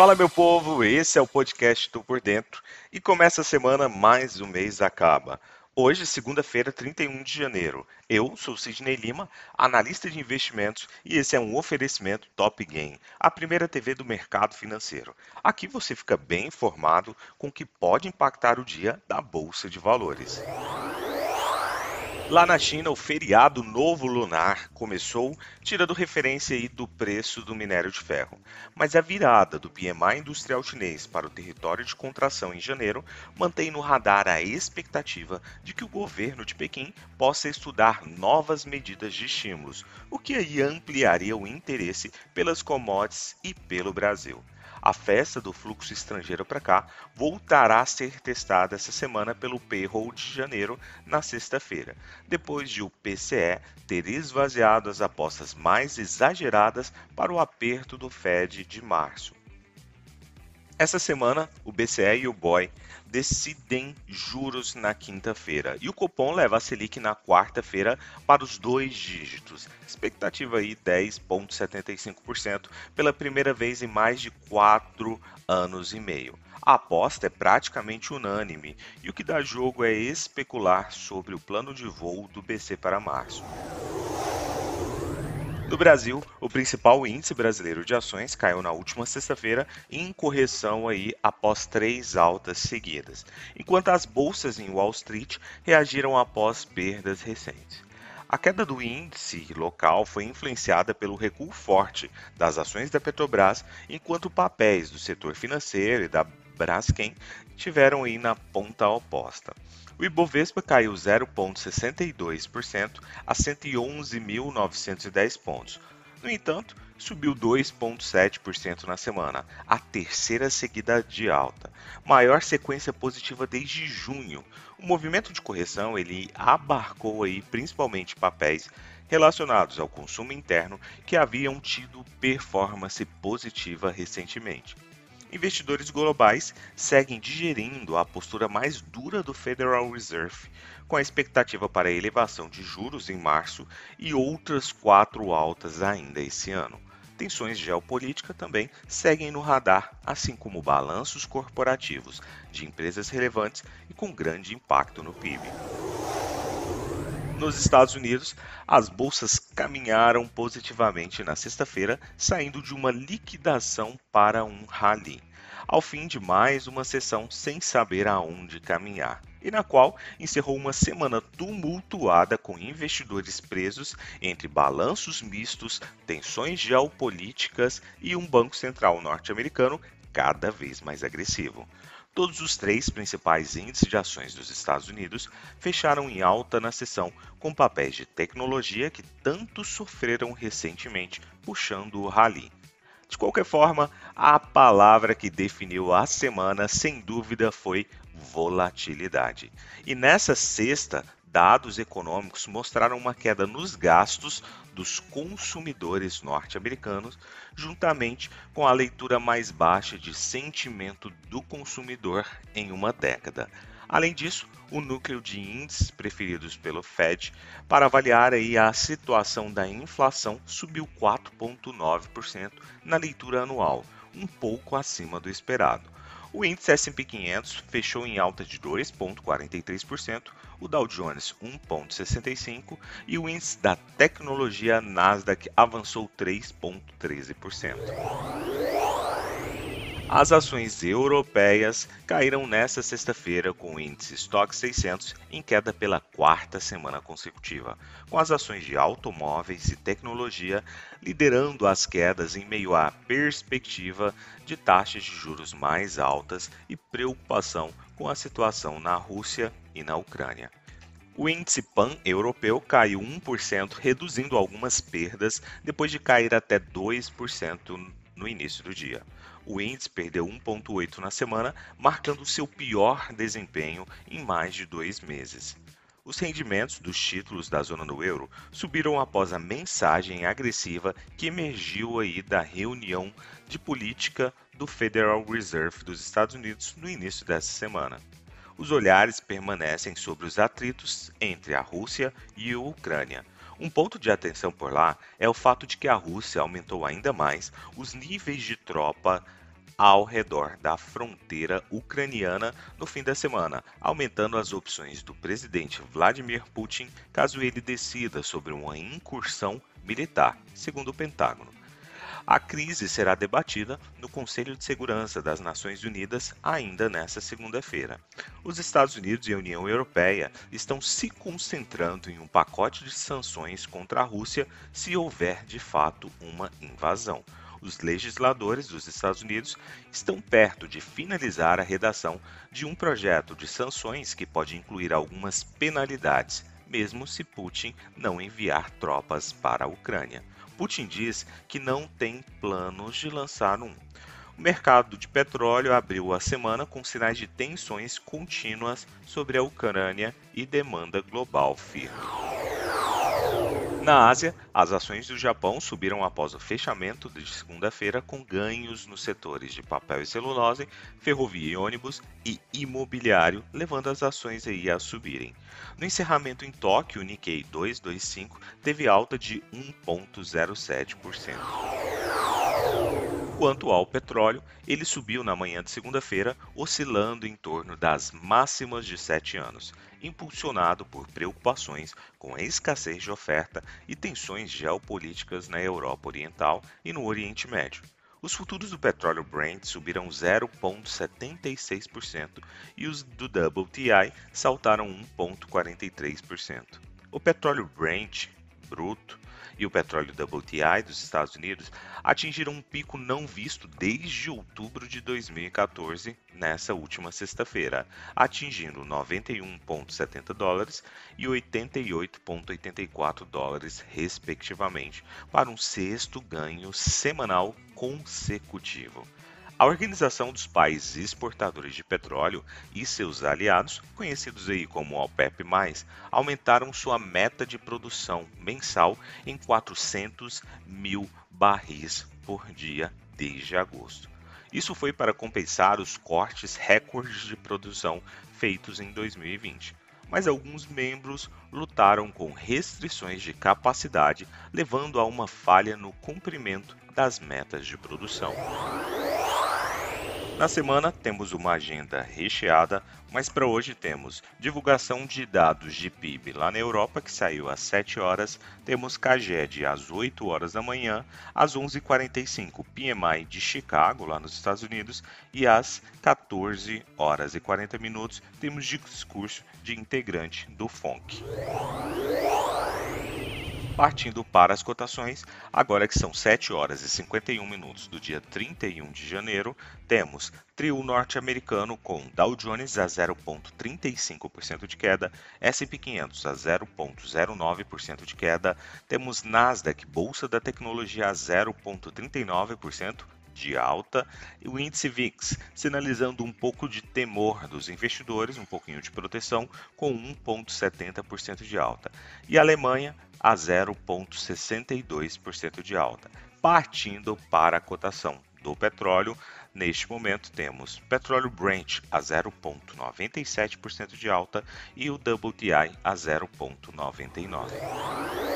Fala meu povo, esse é o podcast do Por Dentro e começa a semana mais um mês acaba. Hoje, segunda-feira, 31 de janeiro. Eu sou Sidney Lima, analista de investimentos, e esse é um oferecimento Top Game, a primeira TV do mercado financeiro. Aqui você fica bem informado com o que pode impactar o dia da Bolsa de Valores. Lá na China, o feriado novo lunar começou, tirando referência aí do preço do minério de ferro. Mas a virada do PMI industrial chinês para o território de contração em janeiro mantém no radar a expectativa de que o governo de Pequim possa estudar novas medidas de estímulos, o que aí ampliaria o interesse pelas commodities e pelo Brasil. A festa do fluxo estrangeiro para cá voltará a ser testada essa semana pelo payroll de janeiro na sexta-feira, depois de o PCE ter esvaziado as apostas mais exageradas para o aperto do Fed de março. Essa semana, o BCE e o BOI decidem juros na quinta-feira e o Copom leva a Selic na quarta-feira para os dois dígitos. Expectativa aí 10,75% pela primeira vez em mais de quatro anos e meio. A aposta é praticamente unânime e o que dá jogo é especular sobre o plano de voo do BC para março. No Brasil, o principal índice brasileiro de ações caiu na última sexta-feira em correção aí após três altas seguidas, enquanto as bolsas em Wall Street reagiram após perdas recentes. A queda do índice local foi influenciada pelo recuo forte das ações da Petrobras, enquanto papéis do setor financeiro e da Braskem tiveram aí na ponta oposta. O Ibovespa caiu 0,62% a 111.910 pontos. No entanto, subiu 2,7% na semana, a terceira seguida de alta, maior sequência positiva desde junho. O movimento de correção ele abarcou aí principalmente papéis relacionados ao consumo interno que haviam tido performance positiva recentemente investidores globais seguem digerindo a postura mais dura do Federal Reserve, com a expectativa para a elevação de juros em março e outras quatro altas ainda esse ano. Tensões geopolíticas também seguem no radar, assim como balanços corporativos de empresas relevantes e com grande impacto no PIB. Nos Estados Unidos, as bolsas caminharam positivamente na sexta-feira, saindo de uma liquidação para um rally, ao fim de mais uma sessão sem saber aonde caminhar, e na qual encerrou uma semana tumultuada com investidores presos entre balanços mistos, tensões geopolíticas e um Banco Central norte-americano cada vez mais agressivo. Todos os três principais índices de ações dos Estados Unidos fecharam em alta na sessão, com papéis de tecnologia que tanto sofreram recentemente, puxando o rally. De qualquer forma, a palavra que definiu a semana, sem dúvida, foi volatilidade. E nessa sexta, dados econômicos mostraram uma queda nos gastos dos consumidores norte-americanos, juntamente com a leitura mais baixa de sentimento do consumidor em uma década. Além disso, o núcleo de índices preferidos pelo Fed para avaliar aí a situação da inflação subiu 4,9% na leitura anual, um pouco acima do esperado. O índice S&P 500 fechou em alta de 2,43%, o Dow Jones 1,65% e o índice da tecnologia Nasdaq avançou 3,13%. As ações europeias caíram nesta sexta-feira com o índice Stock 600 em queda pela quarta semana consecutiva, com as ações de automóveis e tecnologia liderando as quedas em meio à perspectiva de taxas de juros mais altas e preocupação com a situação na Rússia e na Ucrânia. O índice pan-europeu caiu 1%, reduzindo algumas perdas depois de cair até 2% no início do dia. O índice perdeu 1,8 na semana, marcando seu pior desempenho em mais de dois meses. Os rendimentos dos títulos da zona do euro subiram após a mensagem agressiva que emergiu aí da reunião de política do Federal Reserve dos Estados Unidos no início dessa semana. Os olhares permanecem sobre os atritos entre a Rússia e a Ucrânia, um ponto de atenção por lá é o fato de que a Rússia aumentou ainda mais os níveis de tropa ao redor da fronteira ucraniana no fim da semana, aumentando as opções do presidente Vladimir Putin caso ele decida sobre uma incursão militar, segundo o Pentágono. A crise será debatida no Conselho de Segurança das Nações Unidas ainda nesta segunda-feira. Os Estados Unidos e a União Europeia estão se concentrando em um pacote de sanções contra a Rússia se houver de fato uma invasão. Os legisladores dos Estados Unidos estão perto de finalizar a redação de um projeto de sanções que pode incluir algumas penalidades, mesmo se Putin não enviar tropas para a Ucrânia. Putin diz que não tem planos de lançar um. O mercado de petróleo abriu a semana com sinais de tensões contínuas sobre a Ucrânia e demanda global firme. Na Ásia, as ações do Japão subiram após o fechamento de segunda-feira com ganhos nos setores de papel e celulose, ferrovia e ônibus e imobiliário, levando as ações aí a subirem. No encerramento em Tóquio, o Nikkei 225 teve alta de 1,07%. Quanto ao petróleo, ele subiu na manhã de segunda-feira, oscilando em torno das máximas de sete anos, impulsionado por preocupações com a escassez de oferta e tensões geopolíticas na Europa Oriental e no Oriente Médio. Os futuros do petróleo Brent subiram 0,76% e os do WTI saltaram 1,43%. O petróleo Brent bruto e o petróleo WTI dos Estados Unidos atingiram um pico não visto desde outubro de 2014 nessa última sexta-feira, atingindo 91,70 dólares e 88,84 dólares, respectivamente, para um sexto ganho semanal consecutivo. A Organização dos Países Exportadores de Petróleo e seus aliados, conhecidos aí como OPEP+, aumentaram sua meta de produção mensal em 400 mil barris por dia desde agosto. Isso foi para compensar os cortes recordes de produção feitos em 2020 mas alguns membros lutaram com restrições de capacidade, levando a uma falha no cumprimento das metas de produção. Na semana temos uma agenda recheada, mas para hoje temos divulgação de dados de PIB lá na Europa, que saiu às 7 horas, temos CAGED às 8 horas da manhã, às 11h45 PMI de Chicago, lá nos Estados Unidos, e às 14 horas e 40 minutos temos discurso de integrante do FONC. Partindo para as cotações, agora que são 7 horas e 51 minutos do dia 31 de janeiro, temos trio norte-americano com Dow Jones a 0,35% de queda, S&P 500 a 0,09% de queda, temos Nasdaq, Bolsa da Tecnologia a 0,39%, de alta e o índice VIX, sinalizando um pouco de temor dos investidores, um pouquinho de proteção, com 1,70% de alta. E a Alemanha a 0,62% de alta. Partindo para a cotação do petróleo, neste momento temos petróleo Brent a 0,97% de alta e o WTI a 0,99%.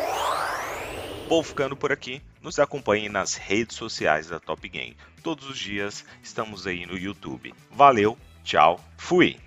Vou ficando por aqui. Nos acompanhe nas redes sociais da Top Game. Todos os dias estamos aí no YouTube. Valeu, tchau, fui!